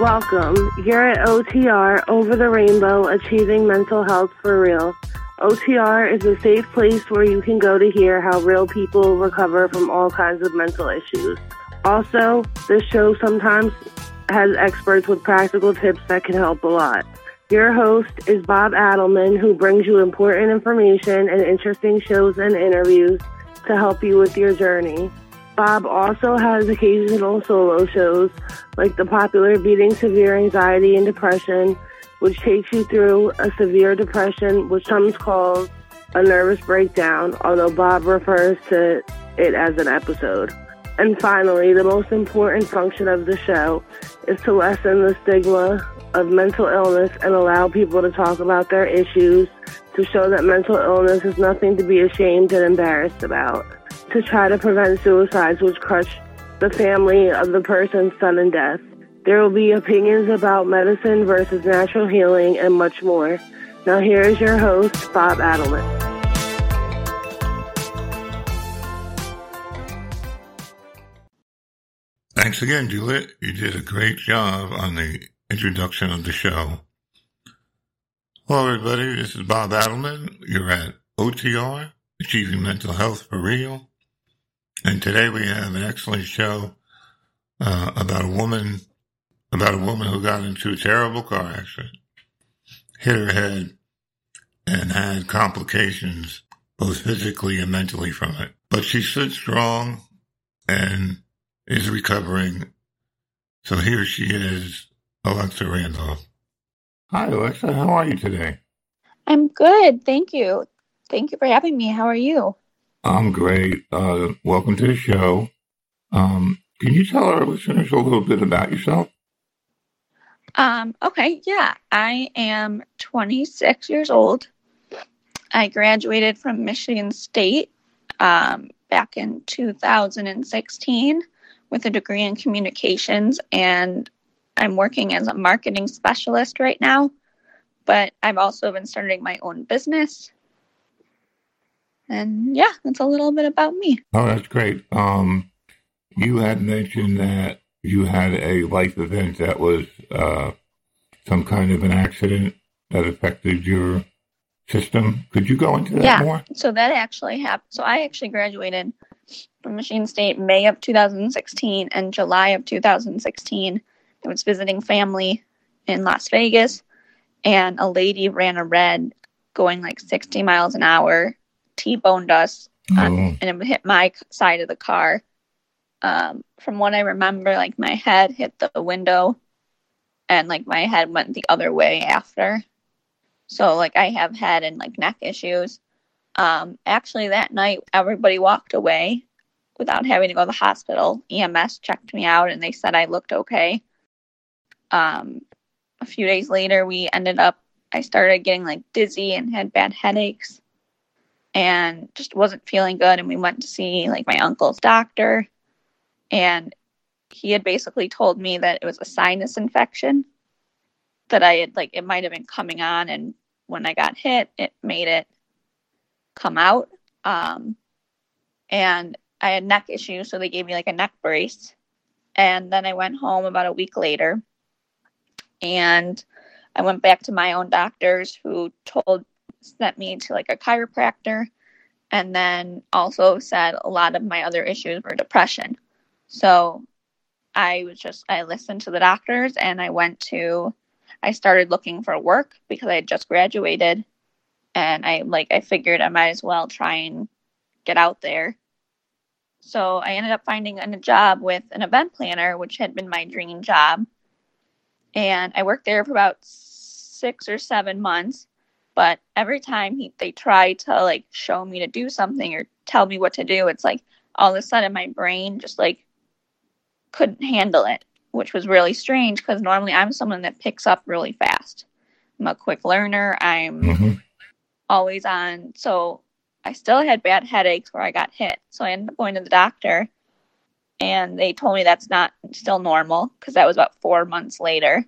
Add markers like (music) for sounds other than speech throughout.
Welcome. You're at OTR Over the Rainbow Achieving Mental Health for Real. OTR is a safe place where you can go to hear how real people recover from all kinds of mental issues. Also, this show sometimes has experts with practical tips that can help a lot. Your host is Bob Adelman, who brings you important information and interesting shows and interviews to help you with your journey. Bob also has occasional solo shows, like the popular Beating Severe Anxiety and Depression, which takes you through a severe depression, which some call a nervous breakdown, although Bob refers to it as an episode. And finally, the most important function of the show is to lessen the stigma of mental illness and allow people to talk about their issues, to show that mental illness is nothing to be ashamed and embarrassed about, to try to prevent suicides which crush the family of the person's sudden death. There will be opinions about medicine versus natural healing and much more. Now, here is your host, Bob Adelman. Thanks again, Juliet. You did a great job on the introduction of the show. Hello, everybody. This is Bob Adelman. You're at OTR, Achieving Mental Health for Real. And today we have an excellent show uh, about a woman, about a woman who got into a terrible car accident, hit her head, and had complications both physically and mentally from it. But she stood strong and is recovering. So here she is, Alexa Randolph. Hi, Alexa. How are you today? I'm good. Thank you. Thank you for having me. How are you? I'm great. Uh, welcome to the show. Um, can you tell our listeners a little bit about yourself? Um, okay, yeah. I am 26 years old. I graduated from Michigan State um, back in 2016 with a degree in communications and I'm working as a marketing specialist right now. But I've also been starting my own business. And yeah, that's a little bit about me. Oh, that's great. Um, you had mentioned that you had a life event that was uh, some kind of an accident that affected your system. Could you go into that yeah. more? So that actually happened. So I actually graduated from Michigan State May of 2016 and July of 2016. I was visiting family in Las Vegas, and a lady ran a red going like 60 miles an hour, T-boned us, oh. on, and it hit my side of the car. Um, from what I remember, like my head hit the window, and like my head went the other way after. So like I have head and like neck issues. Um, actually, that night everybody walked away without having to go to the hospital. EMS checked me out and they said I looked okay. Um, a few days later, we ended up, I started getting like dizzy and had bad headaches and just wasn't feeling good. And we went to see like my uncle's doctor. And he had basically told me that it was a sinus infection that I had like, it might have been coming on. And when I got hit, it made it come out. Um, and I had neck issues, so they gave me like a neck brace. And then I went home about a week later and I went back to my own doctors who told sent me to like a chiropractor and then also said a lot of my other issues were depression. So I was just I listened to the doctors and I went to I started looking for work because I had just graduated and I like I figured I might as well try and get out there. So I ended up finding a job with an event planner, which had been my dream job. And I worked there for about six or seven months. But every time he, they try to like show me to do something or tell me what to do, it's like all of a sudden my brain just like couldn't handle it, which was really strange because normally I'm someone that picks up really fast. I'm a quick learner. I'm mm-hmm. always on. So I still had bad headaches where I got hit. So I ended up going to the doctor and they told me that's not still normal because that was about four months later.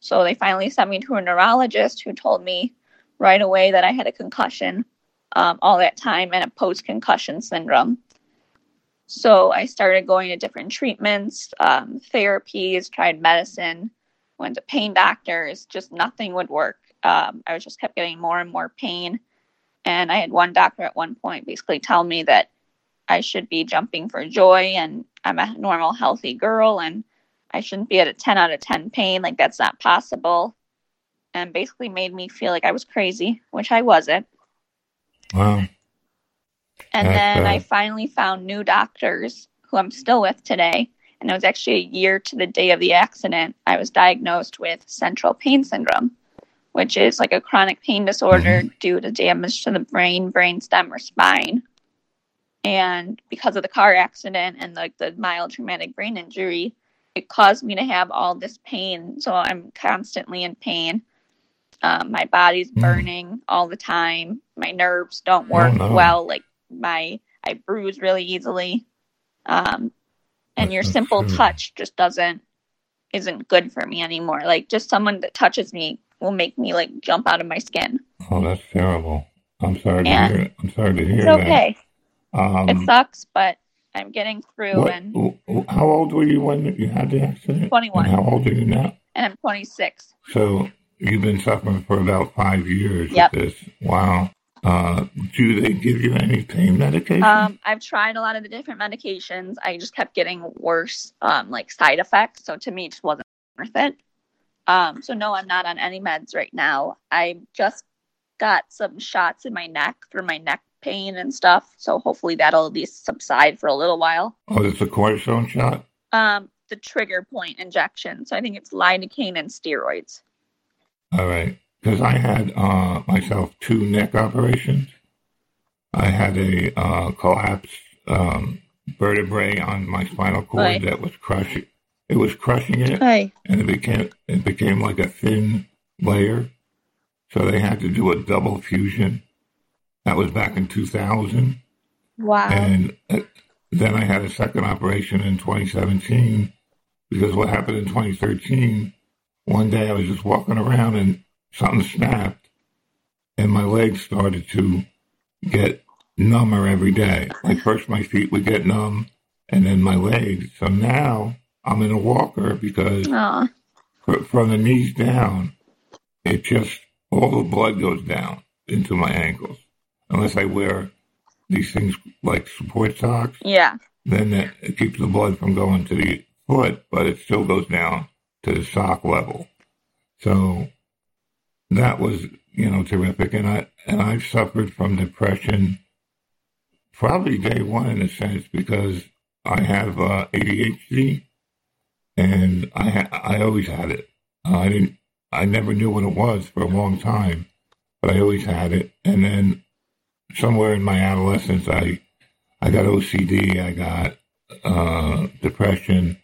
So they finally sent me to a neurologist who told me right away that I had a concussion um, all that time and a post concussion syndrome. So I started going to different treatments, um, therapies, tried medicine. went to pain doctors, just nothing would work. Um, I was just kept getting more and more pain. And I had one doctor at one point basically tell me that I should be jumping for joy and I'm a normal, healthy girl and I shouldn't be at a 10 out of 10 pain. Like, that's not possible. And basically made me feel like I was crazy, which I wasn't. Wow. And That's then I uh, finally found new doctors who I'm still with today. And it was actually a year to the day of the accident. I was diagnosed with central pain syndrome, which is like a chronic pain disorder mm-hmm. due to damage to the brain, brainstem, or spine. And because of the car accident and like the mild traumatic brain injury, it caused me to have all this pain. So I'm constantly in pain. Um, my body's Mm. burning all the time. My nerves don't work no. well. Like my, I bruise really easily. Um, and That's your simple true. touch just doesn't, isn't good for me anymore. Like just someone that touches me will make me like jump out of my skin. Oh, that's terrible. I'm sorry to hear it. I'm sorry to hear It's that. okay. Um, it sucks, but I'm getting through what, and, how old were you when you had the accident? 21. And how old are you now? and I'm 26. So you've been suffering for about five years Yep. with this. Wow. Uh, do they give you any pain medication? Um, I've tried a lot of the different medications. I just kept getting worse, um, like side effects. So to me, it just wasn't worth it. Um, so no, I'm not on any meds right now. I just got some shots in my neck for my neck pain and stuff. So hopefully that'll at least subside for a little while. oh, it's a cortisone shot? Um, the trigger point injection. So I think it's lidocaine and steroids. All right. Because I had uh, myself two neck operations. I had a uh, collapsed um, vertebrae on my spinal cord that was crushing. It was crushing it, and it became it became like a thin layer. So they had to do a double fusion. That was back in 2000. Wow. And uh, then I had a second operation in 2017 because what happened in 2013, one day I was just walking around and something snapped and my legs started to get number every day. Like first my feet would get numb and then my legs. So now I'm in a walker because Aw. fr- from the knees down, it just, all the blood goes down into my ankles. Unless I wear these things like support socks, Yeah. then that it keeps the blood from going to the foot, but it still goes down to the sock level. So that was, you know, terrific. And I, and I've suffered from depression probably day one in a sense because I have uh, ADHD and I, ha- I always had it. Uh, I didn't, I never knew what it was for a long time, but I always had it. And then somewhere in my adolescence, I, I got OCD, I got uh, depression,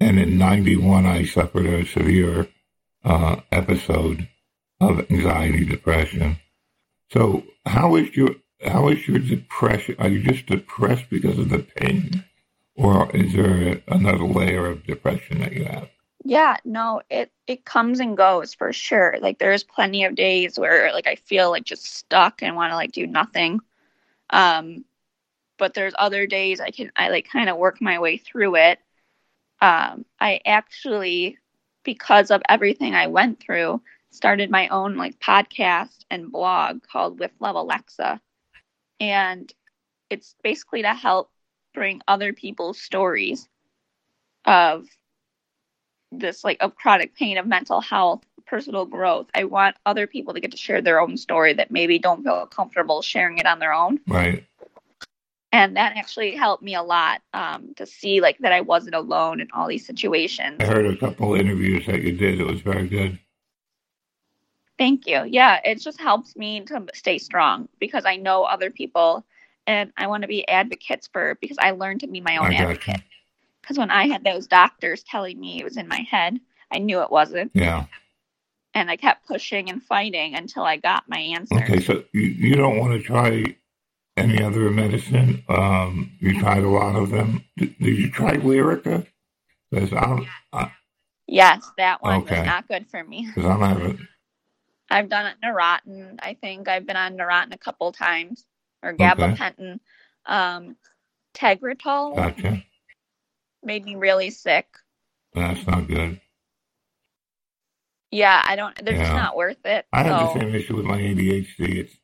and in '91 I suffered a severe uh, episode of anxiety depression. So, how is your how is your depression? Are you just depressed because of the pain, or is there another layer of depression that you have? Yeah, no, it it comes and goes for sure. Like there's plenty of days where like I feel like just stuck and want to like do nothing. Um but there's other days I can I like kind of work my way through it. Um I actually because of everything I went through started my own like podcast and blog called With Love Alexa. And it's basically to help bring other people's stories of this like of chronic pain of mental health personal growth i want other people to get to share their own story that maybe don't feel comfortable sharing it on their own Right. And that actually helped me a lot um, to see like that i wasn't alone in all these situations I heard a couple interviews that you did. It was very good. thank you yeah it just helps me to stay strong because i know other people and i want to be advocates for because i learned to be my own I got you. advocate because when i had those doctors telling me it was in my head i knew it wasn't Yeah. and i kept pushing and fighting until i got my answer Okay. So you, you don't want to try any other medicine? Um, you tried a lot of them. Did, did you try Lyrica? I, Yes, that one Okay. was not good for me. (laughs) cause I'm having. I've done it Neurontin. I think I've been on Neurontin a couple times or gabapentin. Um, Tegretol Gotcha. made me really sick. That's not good. Yeah, I don't. They're just not worth it. I have the same issue with my ADHD. It's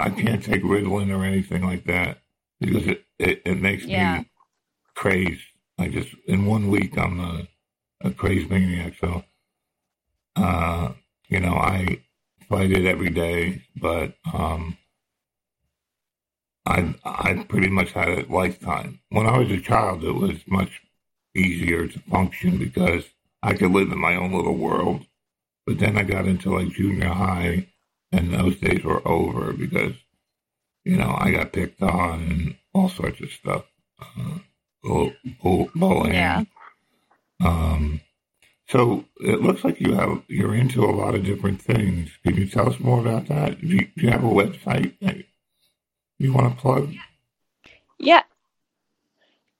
I can't take Ritalin or anything like that because it it, it makes Yeah. me crazed. I just in one week I'm a, a crazed maniac. So, uh, you know, I fight it every day, but um, I I pretty much had a lifetime. When I was a child, it was much easier to function because I could live in my own little world. But then I got into like junior high, and those days were over because, you know, I got picked on and all sorts of stuff, uh, bull, bull, bullying. Yeah. Um, so it looks like you have you're into a lot of different things. Can you tell us more about that? Do you, do you have a website that you want to plug? Yeah.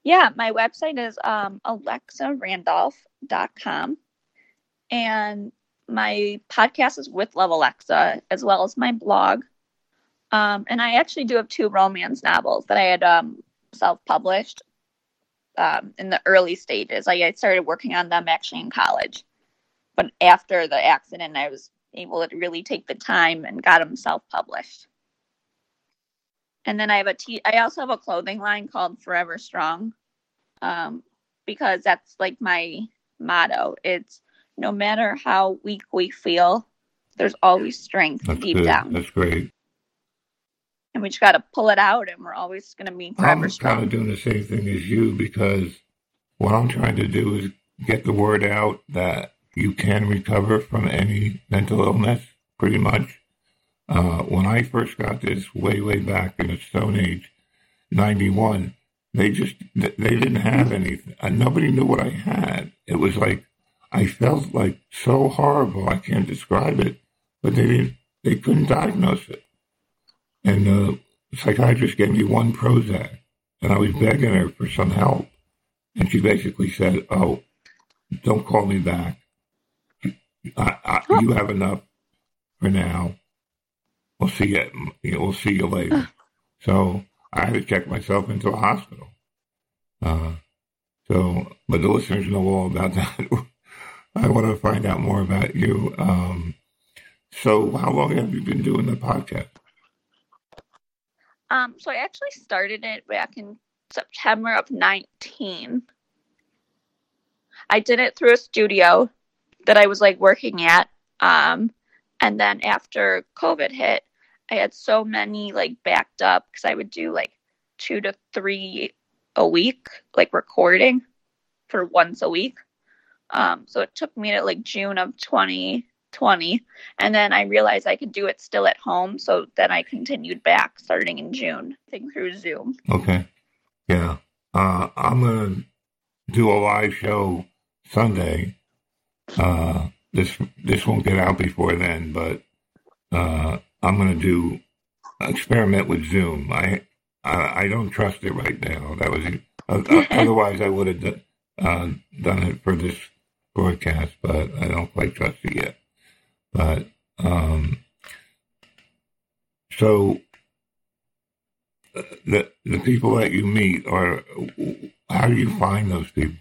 Yeah, my website is um, alexarandolph.com. And my podcast is with Love Alexa, as well as my blog. Um, and I actually do have two romance novels that I had um, self published um, in the early stages. Like I started working on them actually in college. But after the accident, I was able to really take the time and got them self published. And then I have a t. I also have a clothing line called Forever Strong, um, because that's like my motto. It's no matter how weak we feel, there's always strength That's deep good. down, That's great. and we just got to pull it out, and we're always going to be forever I'm kind of doing the same thing as you because what I'm trying to do is get the word out that you can recover from any mental illness, pretty much. Uh, when I first got this way, way back in the Stone Age, 91, they just, they didn't have anything. And nobody knew what I had. It was like, I felt like so horrible. I can't describe it, but they didn't, they couldn't diagnose it. And the psychiatrist gave me one Prozac and I was begging her for some help. And she basically said, Oh, don't call me back. I, I, you have enough for now. We'll see you. you know, We'll see you later. So I had to check myself into a hospital. Uh, so, but the listeners know all about (laughs) that. I want to find out more about you. Um, so, how long have you been doing the podcast? Um, so I actually started it back in September of 19. I did it through a studio that I was like working at. Um, and then after COVID hit, I had so many like backed up because I would do like two to three a week, like recording for once a week. Um, so it took me to like June of 2020. And then I realized I could do it still at home. So then I continued back starting in June, through Zoom. Okay. Yeah. Uh, I'm going to do a live show Sunday. Uh, this this won't get out before then, but uh, I'm going to do experiment with Zoom. I, I I don't trust it right now. That was uh, (laughs) otherwise I would have done, uh, done it for this broadcast, but I don't quite trust it yet. But um, so uh, the the people that you meet are how do you find those people?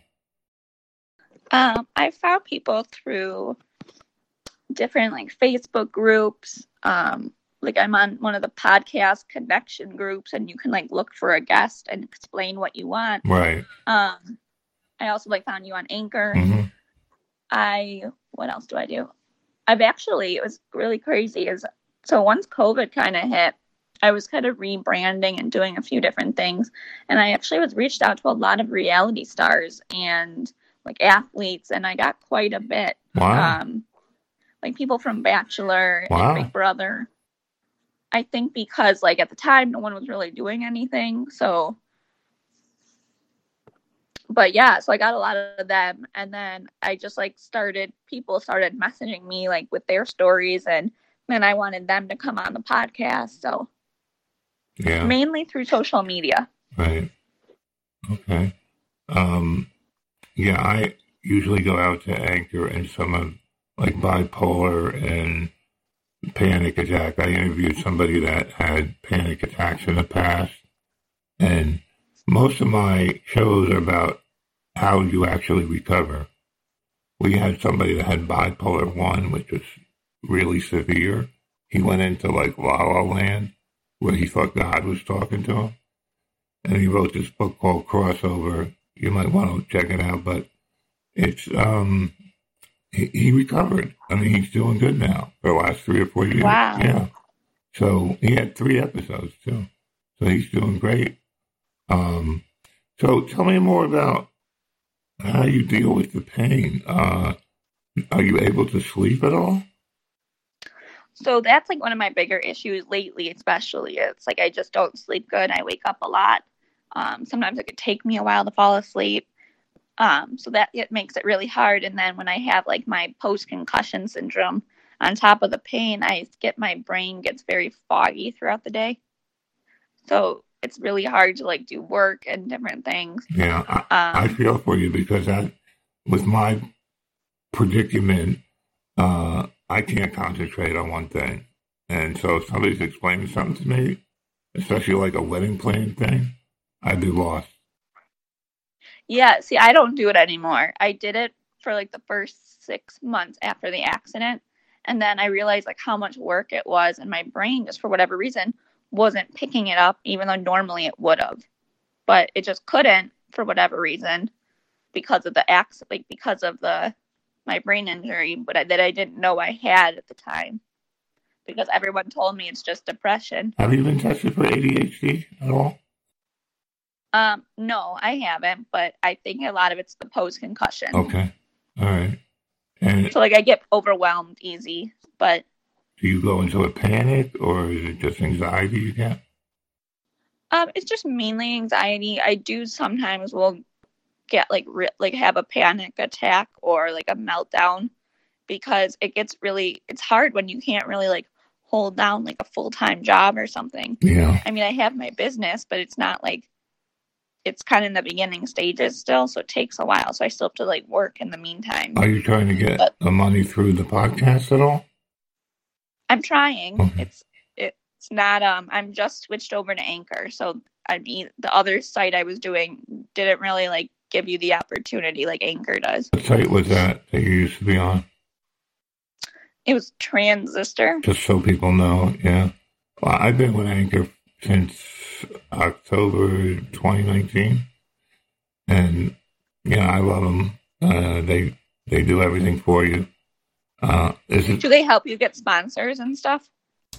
Um, I found people through different like Facebook groups. Um, like I'm on one of the podcast connection groups, and you can like look for a guest and explain what you want. Right. Um, I also like found you on Anchor. hmm I what else do I do? I've actually it was really crazy is so once COVID kind of hit, I was kind of rebranding and doing a few different things, and I actually was reached out to a lot of reality stars and like athletes, and I got quite a bit. Wow. Um, like people from Bachelor Wow. and Big Brother. I think because like at the time no one was really doing anything, so but yeah, so I got a lot of them and then I just like started people started messaging me like with their stories and then I wanted them to come on the podcast. So yeah. mainly through social media. Right. Okay. Um, yeah, I usually go out to Anchor and some of like bipolar and panic attack. I interviewed somebody that had panic attacks in the past, and most of my shows are about how you actually recover. we had somebody that had bipolar one, which was really severe. He went into like La La Land, where he thought God was talking to him, and he wrote this book called Crossover. You might want to check it out, but it's um he, he recovered. I mean, he's doing good now for the last three or four years. Wow. Yeah. So he had three episodes too. So he's doing great. Um, so tell me more about how you deal with the pain. Uh, are you able to sleep at all? So that's like one of my bigger issues lately, especially. It's like I just don't sleep good. I wake up a lot. Um, sometimes it could take me a while to fall asleep. Um, so that it makes it really hard. And then when I have like my post concussion syndrome, on top of the pain, I get my brain gets very foggy throughout the day. So it's really hard to like do work and different things. Yeah, I, I Um, feel for you because I, with my predicament, uh, I can't concentrate on one thing. And so if somebody's explaining something to me, especially like a wedding planning thing, I'd be lost. yeah, see, I don't do it anymore. I did it for like the first six months after the accident. And then I realized like how much work it was, and my brain, just for whatever reason, wasn't picking it up, even though normally it would have. But it just couldn't for whatever reason because of the accident, like because of the my brain injury, but I, that I didn't know I had at the time because everyone told me it's just depression. Have you been tested for ADHD at all? Um, no, I haven't, but I think a lot of it's the post concussion. Okay. All right. And So like I get overwhelmed easy, but do you go into a panic or is it just anxiety you get? um, it's just mainly anxiety. I do sometimes will get like re- like have a panic attack or like a meltdown because it gets really it's hard when you can't really like hold down like a full time job or something. Yeah. I mean, I have my business, but it's not like it's kind of in the beginning stages still, so it takes a while. So I still have to like work in the meantime. Are you trying to get But- the money through the podcast at all? I'm trying. It's it's not um I'm just switched over to Anchor. So I mean the other site I was doing didn't really like give you the opportunity like Anchor does. What site was that that you used to be on? It was Transistor. Just so people know, yeah. Well, I've been with Anchor since October 2019, and yeah, I love them. Uh, they they do everything for you. Uh, is it Do they help you get sponsors and stuff?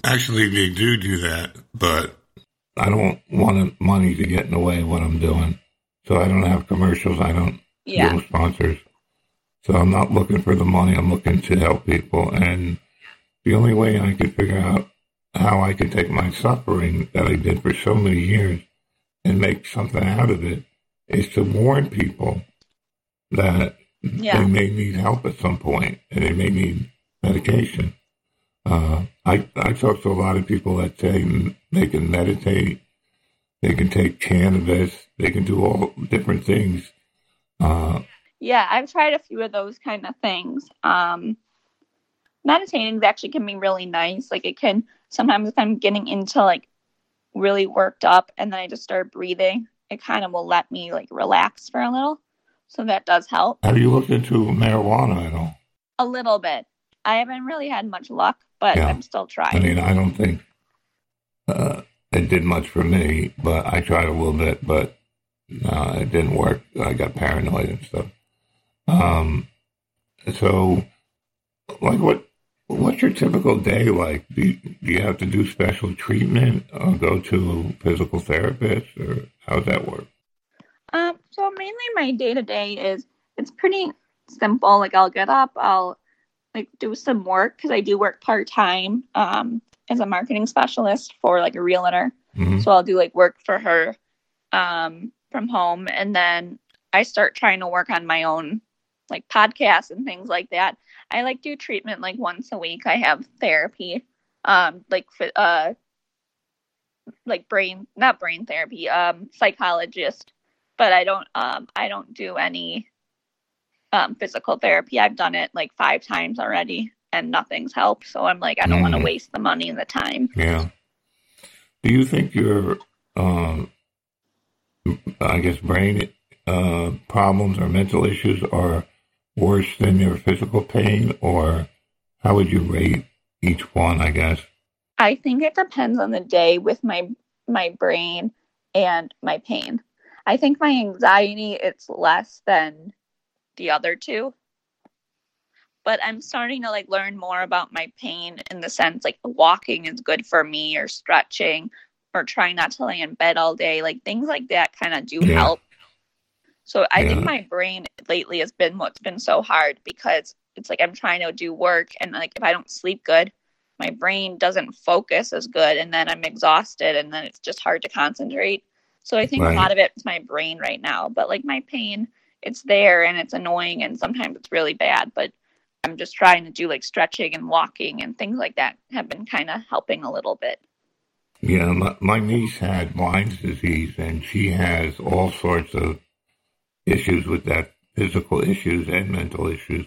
actually they do do that, but I don't want money to get in the way of what I'm doing. So I don't have commercials. I don't Yeah. deal sponsors. So I'm not looking for the money. I'm looking to help people. And the only way I can figure out how I can take my suffering that I did for so many years and make something out of it is to warn people that Yeah. they may need help at some point and they may need medication. Uh, I, I talk to a lot of people that say they can meditate, they can take cannabis, they can do all different things. Uh, Yeah, I've tried a few of those kind of things. Um, meditating actually can be really nice. Like it can sometimes if I'm getting into like really worked up and then I just start breathing, it kind of will let me like relax for a little. So that does help have you looked into marijuana at all? a little bit. I haven't really had much luck, but Yeah. I'm still trying. I mean, I don't think uh, it did much for me, but I tried a little bit, but no, it didn't work. I got paranoid and stuff. Um, so, like, what what's your typical day like? Do you, do you have to do special treatment or go to physical therapist, or how does that work? So mainly my day to day is it's pretty simple. Like I'll get up, I'll like do some work because I do work part time um as a marketing specialist for like a realtor. hmm So I'll do like work for her um from home and then I start trying to work on my own like podcasts and things like that. I like do treatment like once a week. I have therapy um like uh like brain not brain therapy um psychologist but I don't um I don't do any um physical therapy. I've done it like 5 times already and nothing's helped. So I'm like I don't want to Mm. waste the money and the time. Yeah. Do you think your, um, I guess, brain uh, problems or mental issues are worse than your physical pain, or how would you rate each one? I guess. I think it depends on the day with my my brain and my pain. I think my anxiety it's less than the other two. But I'm starting to like learn more about my pain in the sense like walking is good for me or stretching or trying not to lay in bed all day. Like things like that kind of do Yeah. help. So I Yeah. think my brain lately has been what's been so hard because it's like I'm trying to do work and like if I don't sleep good, my brain doesn't focus as good and then I'm exhausted and then it's just hard to concentrate. So I think Right. a lot of it's my brain right now, but like my pain, it's there and it's annoying and sometimes it's really bad, but I'm just trying to do like stretching and walking and things like that have been kind of helping a little bit. Yeah, my, my niece had Lyme's disease, and she has all sorts of issues with that, physical issues and mental issues.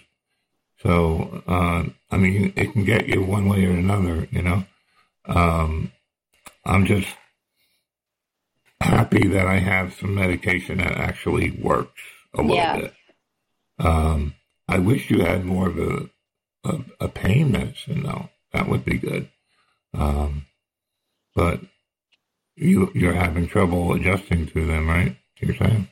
So, uh, I mean, it can get you one way or another, you know. Um, I'm just happy that I have some medication that actually works a little Yeah. bit. Um, I wish you had more of a, a, a pain medicine, though. That would be good. Um, but you you're having trouble adjusting to them, right? You're saying?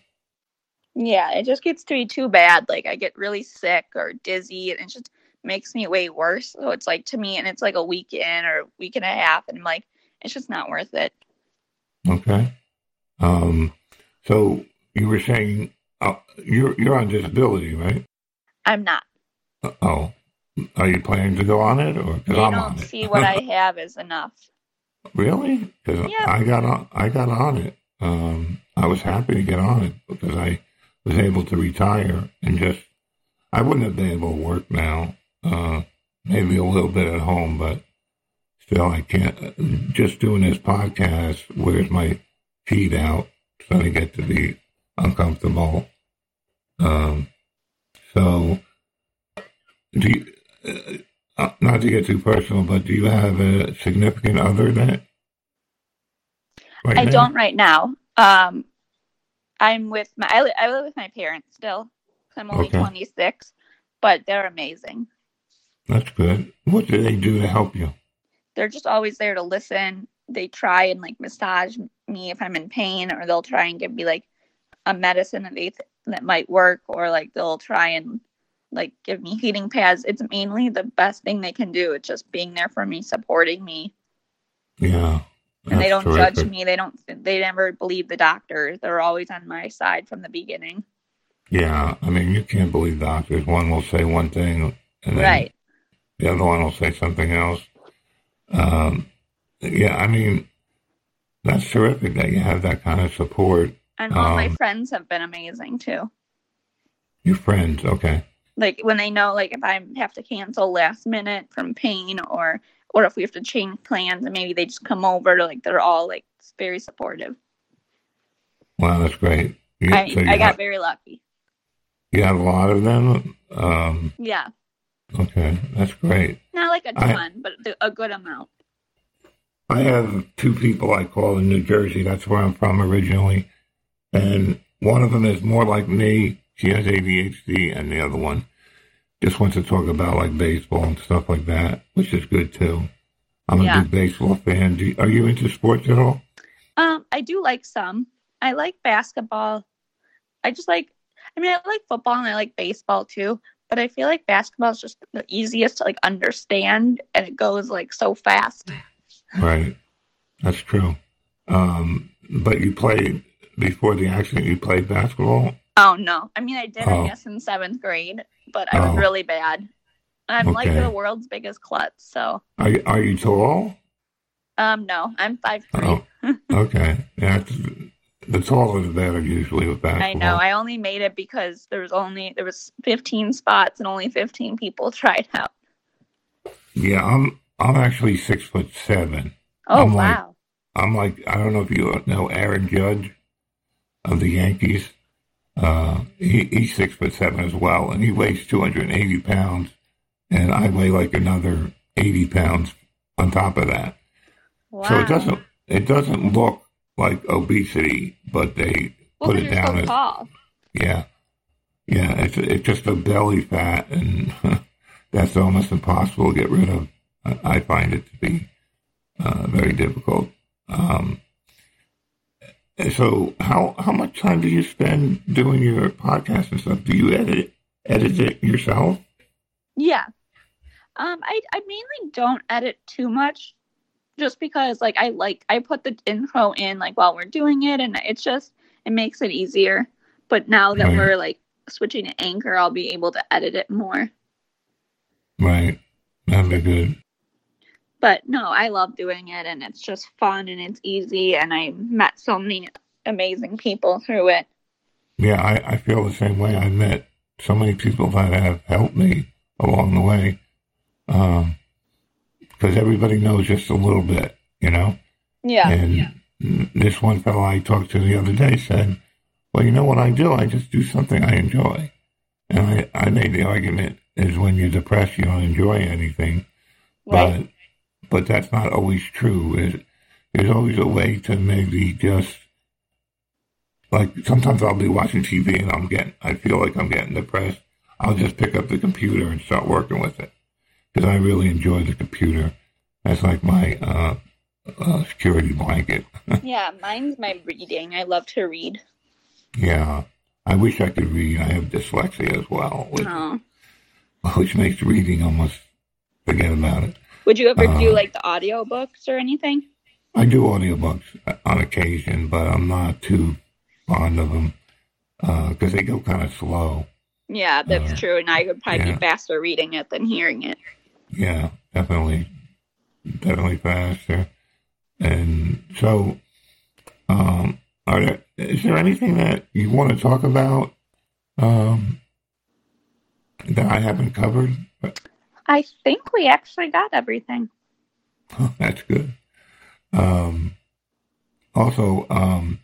Yeah, it just gets to be too bad. Like I get really sick or dizzy and it just makes me way worse. So it's like to me and it's like a week in or a week and a half and I'm like, it's just not worth it. Okay. Um, so you were saying uh, you're you're on disability, right? I'm not. Uh, Oh, are you planning to go on it, or because I'm don't it? see what I (laughs) have is enough. really? Because Yeah. I got on I got on it. Um, I was happy to get on it because I was able to retire and just I wouldn't have been able to work now. Uh, maybe a little bit at home, but still I can't. Just doing this podcast wears my feet out, trying to get to be uncomfortable. Um, so do you? Uh, uh, not to get too personal, but do you have a significant other that? Right I now? don't right now. Um, I'm with my I, li- I live with my parents still. I'm only Okay. 26, but they're amazing. That's good. What do they do to help you? They're just always there to listen. They try and like massage me if I'm in pain, or they'll try and give me like a medicine that they th- that might work, or like they'll try and like give me heating pads. It's mainly the best thing they can do. It's just being there for me, supporting me, Yeah. and they don't judge me. They don't. They never believe the doctors. They're always on my side from the beginning. Yeah, I mean, you can't believe doctors. One will say one thing, and then Right. the other one will say something else. Um, yeah, I mean, that's terrific that you have that kind of support. And all my Um, friends have been amazing too. Your friends, okay. Like when they know, like if I have to cancel last minute from pain, or or if we have to change plans, and maybe they just come over. To, like they're all like very supportive. Wow, that's great. You, I so I got have, very lucky. you have a lot of them. Um, Yeah, okay, that's great. not like a ton, but a good amount. I have two people I call in New Jersey. That's where I'm from originally. And one of them is more like me. She has ADHD, and the other one just wants to talk about like baseball and stuff like that, which is good too. I'm a Yeah. big baseball fan. Do you, are you into sports at all? Um, I do like some. I like basketball. I just like. I mean, I like football and I like baseball too. But I feel like basketball is just the easiest to like understand, and it goes like so fast. Right. That's true. Um, but you played before the accident. You played basketball. Oh no! I mean, I did, Oh. I guess, in seventh grade, but I was Oh. really bad. I'm like the world's biggest klutz, so Are you, are you tall? um, no, I'm five three. Oh, (laughs) okay. Yeah, the taller the better usually with basketball. I know. I only made it because there was only there was 15 spots and only 15 people (laughs) tried out. Yeah, I'm I'm actually six foot seven. Oh I'm like- wow! I'm like I don't know if you know Aaron Judge of the Yankees. Uh, he, he's six foot seven as well, and he weighs 280 pounds, and I weigh like another 80 pounds on top of that. wow. So it doesn't it doesn't look like obesity, but they well, put it down so as tall. yeah, yeah, it's it's just a belly fat, and (laughs) that's almost impossible to get rid of. I find it to be uh, very difficult. Um, so, how how much time do you spend doing your podcast and stuff? Do you edit edit it yourself? Yeah. Um, I I mainly don't edit too much, just because like I like I put the intro in like while we're doing it, and it's just it makes it easier. But now that Right. we're like switching to Anchor, I'll be able to edit it more. Right, that'd be good. But no, I love doing it, and it's just fun and it's easy, and I met so many amazing people through it. Yeah, I, I feel the same way. I met so many people that have helped me along the way. Um, because everybody knows just a little bit, you know. Yeah. And this one fellow I talked to the other day said, "Well, you know what I do? I just do something I enjoy." And I, I made the argument is when you're depressed, you don't enjoy anything, Right. but but that's not always true. It, there's always a way to maybe just like sometimes I'll be watching TV and I'm getting I feel like I'm getting depressed. I'll just pick up the computer and start working with it because I really enjoy the computer. That's like my uh, uh, security blanket. (laughs) yeah, mine's my reading. I love to read. yeah, I wish I could read. I have dyslexia as well, which, Oh. (laughs) which makes reading almost forget about it. Would you ever do Uh, like the audio books or anything? I do audiobooks on occasion, but I'm not too fond of them because they go kind of slow. Yeah, that's uh, true. And I would probably yeah. be faster reading it than hearing it. Yeah, definitely, definitely faster. And so, um, are there, is there anything that you want to talk about um, that I haven't covered? I think we actually got everything. (laughs) That's good. Um, also, um,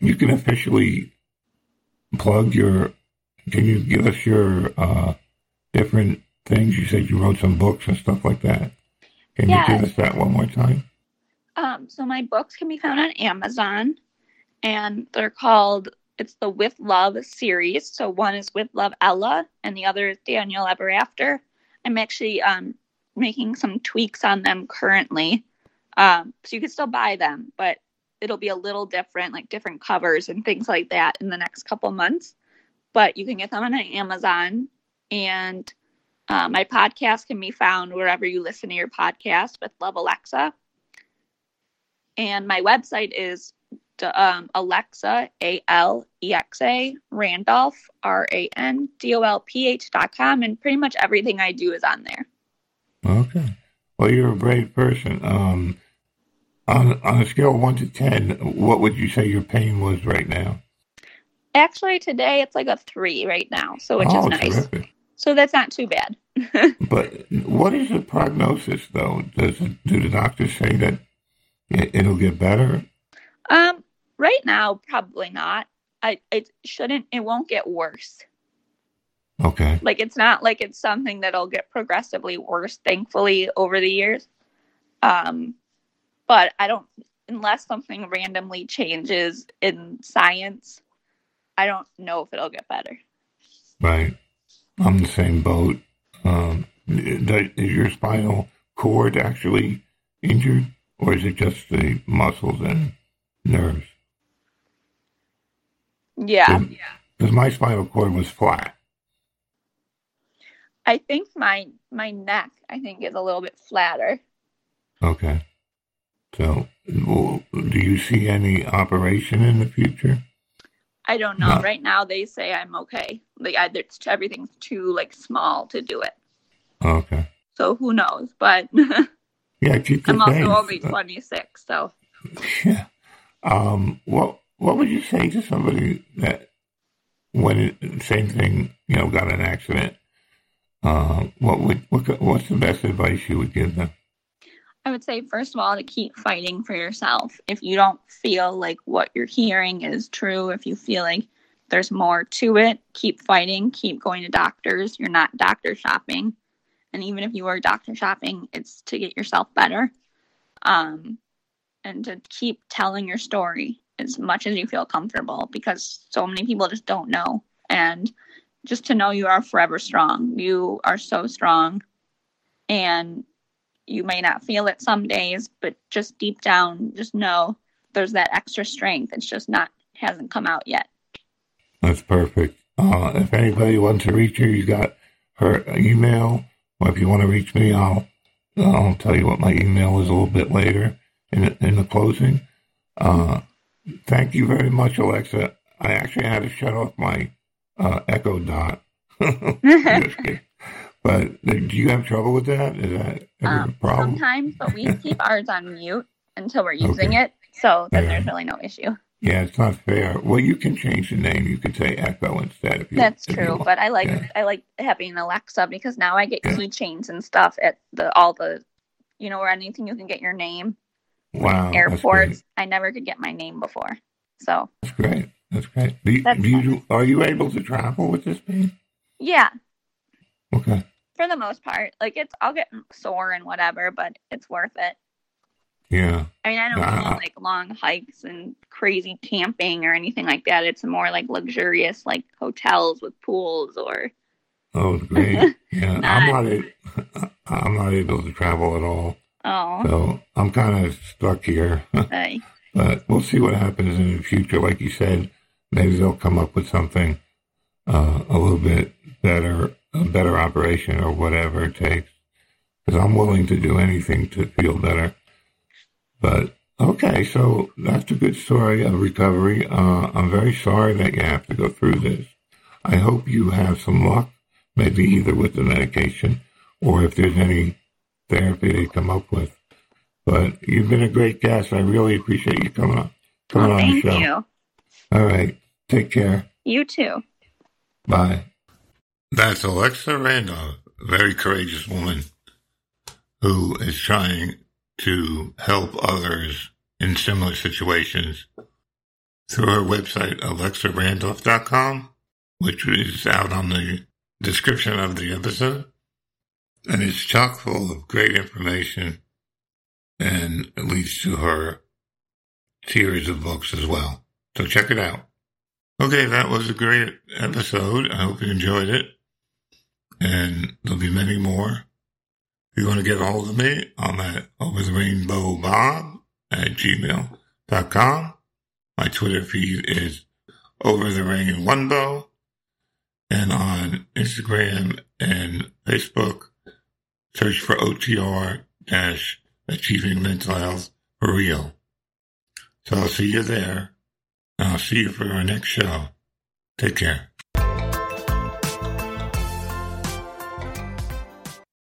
you can officially plug your. Can you give us your uh, different things? You said you wrote some books and stuff like that. Can Yeah. you give us that one more time? Um, so my books can be found on Amazon, and they're called it's the With Love series. So one is With Love Ella, and the other is Daniel Ever After. I'm actually um, making some tweaks on them currently, um, so you can still buy them, but it'll be a little different, like different covers and things like that in the next couple months. But you can get them on Amazon, and uh, my podcast can be found wherever you listen to your podcast with Love Alexa and my website is um, Alexa A L E X A Randolph R A N D O L P H dot com, and pretty much everything I do is on there. Okay. Well, you're a brave person. Um, on on a scale of one to ten, what would you say your pain was right now? Actually, today it's like a three right now, so which oh, is nice. terrific. So that's not too bad. (laughs) But what is the prognosis, though? Does do the doctors say that it, it'll get better? Um, right now, probably not. I it shouldn't. It won't get worse. Okay. Like it's not like it's something that'll get progressively worse. Thankfully, over the years. Um, but I don't unless something randomly changes in science. I don't know if it'll get better. Right. I'm the same boat. Um, is your spinal cord actually injured, or is it just the muscles and nerves? Yeah, Because my spinal cord was flat. I think my my neck I think is a little bit flatter. Okay. So, well, do you see any operation in the future? I don't know. No. Right now, they say I'm okay. Like I, it's, everything's too like small to do it. Okay. So who knows? But (laughs) Yeah, keep I'm also only 26, so (laughs) Yeah. Um, what What would you say to somebody that when same thing, you know, got an accident? Uh, what would what, What's the best advice you would give them? I would say, first of all, to keep fighting for yourself. If you don't feel like what you're hearing is true, if you feel like there's more to it, keep fighting, keep going to doctors. You're not doctor shopping. And even if you are doctor shopping, it's to get yourself better. Um, and to keep telling your story as much as you feel comfortable because so many people just don't know. and just to know you are forever strong. You are so strong and you may not feel it some days, but just deep down, just know there's that extra strength. It's just not hasn't come out yet. That's perfect. Uh, if anybody wants to reach her, you got her email. Or if you want to reach me, I'll I'll tell you what my email is a little bit later in in the closing. Uh, thank you very much, Alexa. I actually had to shut off my uh, Echo Dot. (laughs) but do you have trouble with that? Is that um, a problem? Sometimes, but we keep (laughs) ours on mute until we're using okay. it, so then there's really no issue. Yeah, it's not fair. Well, you can change the name. You can say Echo instead. If you, That's if true, but I like yeah. I like having Alexa because now I get yeah. keychains and stuff at the all the, you know, or anything you can get your name. Wow. Airports. I never could get my name before, so. That's great. That's great. Do you, do you are you able to travel with this thing? Yeah. Okay. For the most part, like it's I'll get sore and whatever, but it's worth it. Yeah. I mean, I don't uh, like long hikes and crazy camping or anything like that. It's more like luxurious, like hotels with pools or. Oh, great! (laughs) Yeah, not, I'm not. A, (laughs) I'm not able to travel at all. Oh. So I'm kind of stuck here. (laughs) hey. But we'll see what happens in the future. Like you said, maybe they'll come up with something uh, a little bit better, a better operation or whatever it takes. Because I'm willing to do anything to feel better. But okay, so that's a good story of recovery. Uh, I'm very sorry that you have to go through this. I hope you have some luck, maybe either with the medication or if there's any therapy they come up with. But you've been a great guest. I really appreciate you coming on, coming well, on the show. You. All right. Take care. You too. Bye. That's Alexa Randolph, a very courageous woman who is trying to help others in similar situations through her website, alexarandolph.com, which is out on the description of the episode. And it's chock full of great information and it leads to her series of books as well. So check it out. Okay, that was a great episode. I hope you enjoyed it. And there'll be many more. If you want to get a hold of me, I'm at over the rainbow bob at gmail.com. My Twitter feed is over the rain one bow. And on Instagram and Facebook, search for OTR dash achieving mental health for real. So I'll see you there. And I'll see you for our next show. Take care.